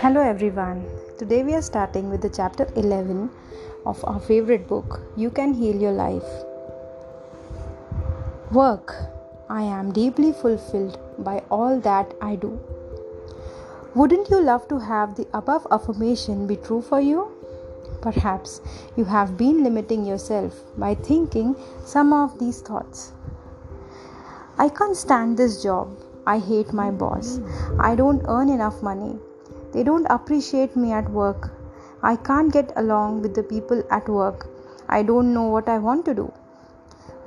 Hello everyone. Today we are starting with the chapter 11 of our favorite book, You Can Heal Your Life. Work. I am deeply fulfilled by all that I do. Wouldn't you love to have the above affirmation be true for you? Perhaps you have been limiting yourself by thinking some of these thoughts. I can't stand this job. I hate my boss. I don't earn enough money. They don't appreciate me at work. I can't get along with the people at work. I don't know what I want to do.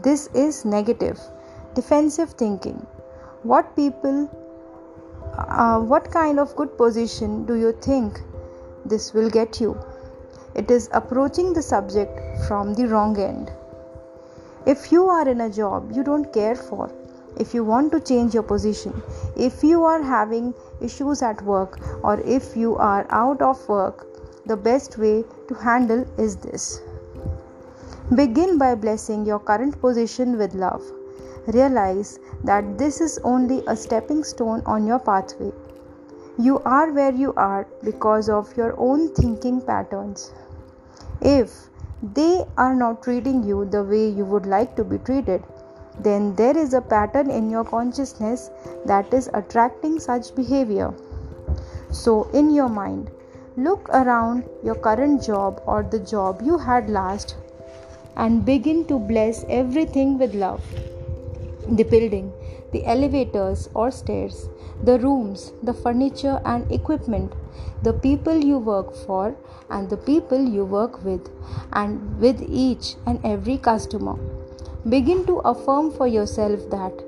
This is negative, defensive thinking. What people, uh, what kind of good position do you think this will get you? It is approaching the subject from the wrong end. If you are in a job you don't care for, if you want to change your position, if you are having issues at work, or if you are out of work, the best way to handle is this. Begin by blessing your current position with love. Realize that this is only a stepping stone on your pathway. You are where you are because of your own thinking patterns. If they are not treating you the way you would like to be treated, then there is a pattern in your consciousness that is attracting such behavior. So, in your mind, look around your current job or the job you had last and begin to bless everything with love the building, the elevators or stairs, the rooms, the furniture and equipment, the people you work for, and the people you work with, and with each and every customer. Begin to affirm for yourself that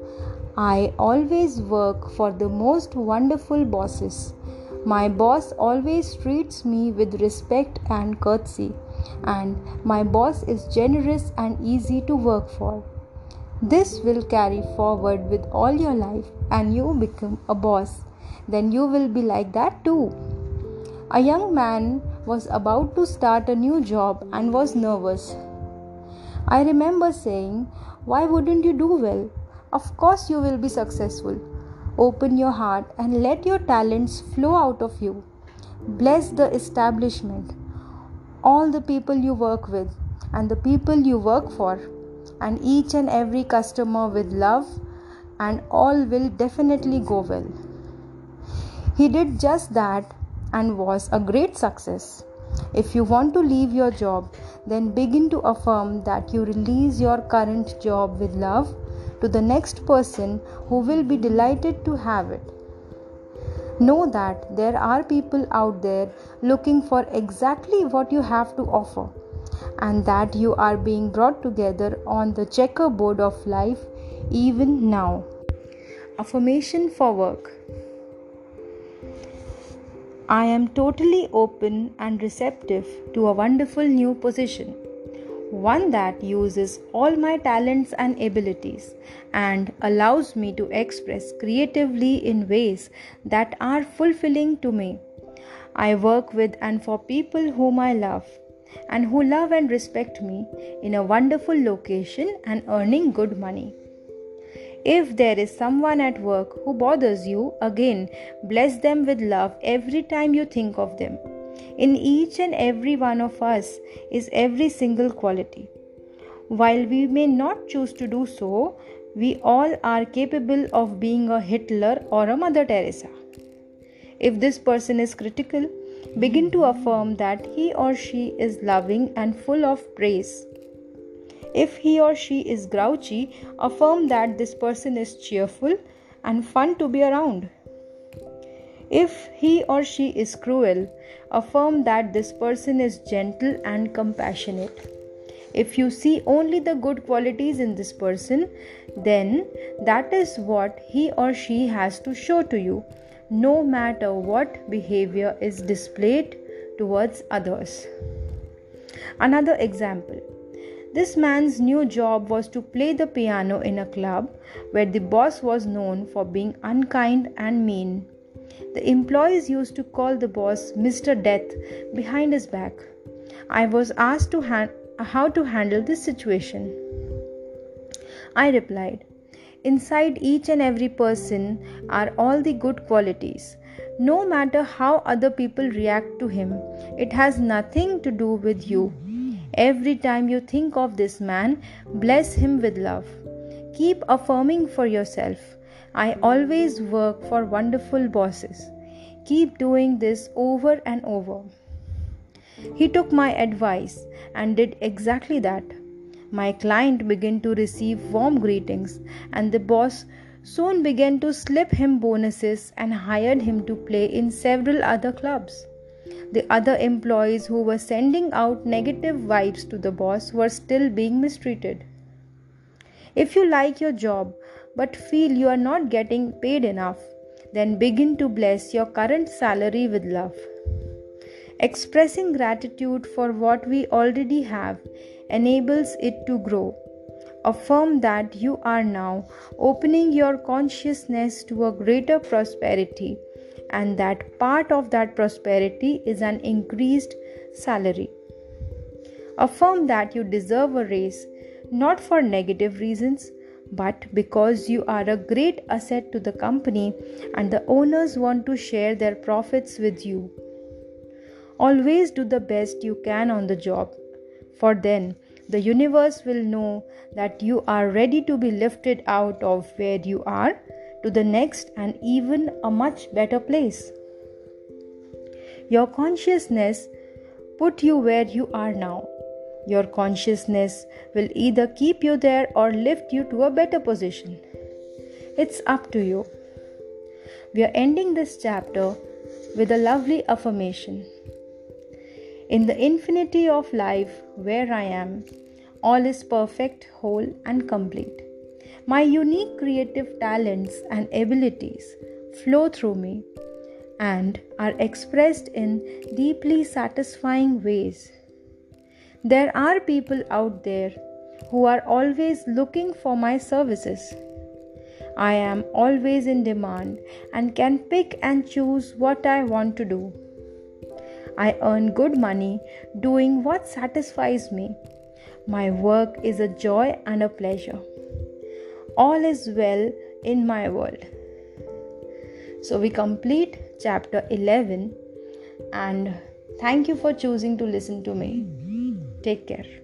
I always work for the most wonderful bosses. My boss always treats me with respect and courtesy, and my boss is generous and easy to work for. This will carry forward with all your life, and you become a boss. Then you will be like that too. A young man was about to start a new job and was nervous. I remember saying, Why wouldn't you do well? Of course, you will be successful. Open your heart and let your talents flow out of you. Bless the establishment, all the people you work with, and the people you work for and each and every customer with love, and all will definitely go well. He did just that and was a great success. If you want to leave your job, then begin to affirm that you release your current job with love to the next person who will be delighted to have it. Know that there are people out there looking for exactly what you have to offer and that you are being brought together on the checkerboard of life even now. Affirmation for work. I am totally open and receptive to a wonderful new position, one that uses all my talents and abilities and allows me to express creatively in ways that are fulfilling to me. I work with and for people whom I love and who love and respect me in a wonderful location and earning good money. If there is someone at work who bothers you, again bless them with love every time you think of them. In each and every one of us is every single quality. While we may not choose to do so, we all are capable of being a Hitler or a Mother Teresa. If this person is critical, begin to affirm that he or she is loving and full of praise. If he or she is grouchy, affirm that this person is cheerful and fun to be around. If he or she is cruel, affirm that this person is gentle and compassionate. If you see only the good qualities in this person, then that is what he or she has to show to you no matter what behavior is displayed towards others. Another example this man's new job was to play the piano in a club where the boss was known for being unkind and mean. The employees used to call the boss Mr. Death behind his back. I was asked to how to handle this situation. I replied, Inside each and every person are all the good qualities. No matter how other people react to him, it has nothing to do with you. Every time you think of this man, bless him with love. Keep affirming for yourself. I always work for wonderful bosses. Keep doing this over and over. He took my advice and did exactly that. My client began to receive warm greetings, and the boss soon began to slip him bonuses and hired him to play in several other clubs. The other employees who were sending out negative vibes to the boss were still being mistreated. If you like your job but feel you are not getting paid enough, then begin to bless your current salary with love. Expressing gratitude for what we already have enables it to grow. Affirm that you are now opening your consciousness to a greater prosperity and that part of that prosperity is an increased salary. Affirm that you deserve a raise not for negative reasons but because you are a great asset to the company and the owners want to share their profits with you. Always do the best you can on the job, for then the universe will know that you are ready to be lifted out of where you are to the next and even a much better place. Your consciousness put you where you are now. Your consciousness will either keep you there or lift you to a better position. It's up to you. We are ending this chapter with a lovely affirmation. In the infinity of life where I am, all is perfect, whole, and complete. My unique creative talents and abilities flow through me and are expressed in deeply satisfying ways. There are people out there who are always looking for my services. I am always in demand and can pick and choose what I want to do. I earn good money doing what satisfies me. My work is a joy and a pleasure all is well in my world. So, we complete chapter 11 and thank you for choosing to listen to me. Take care.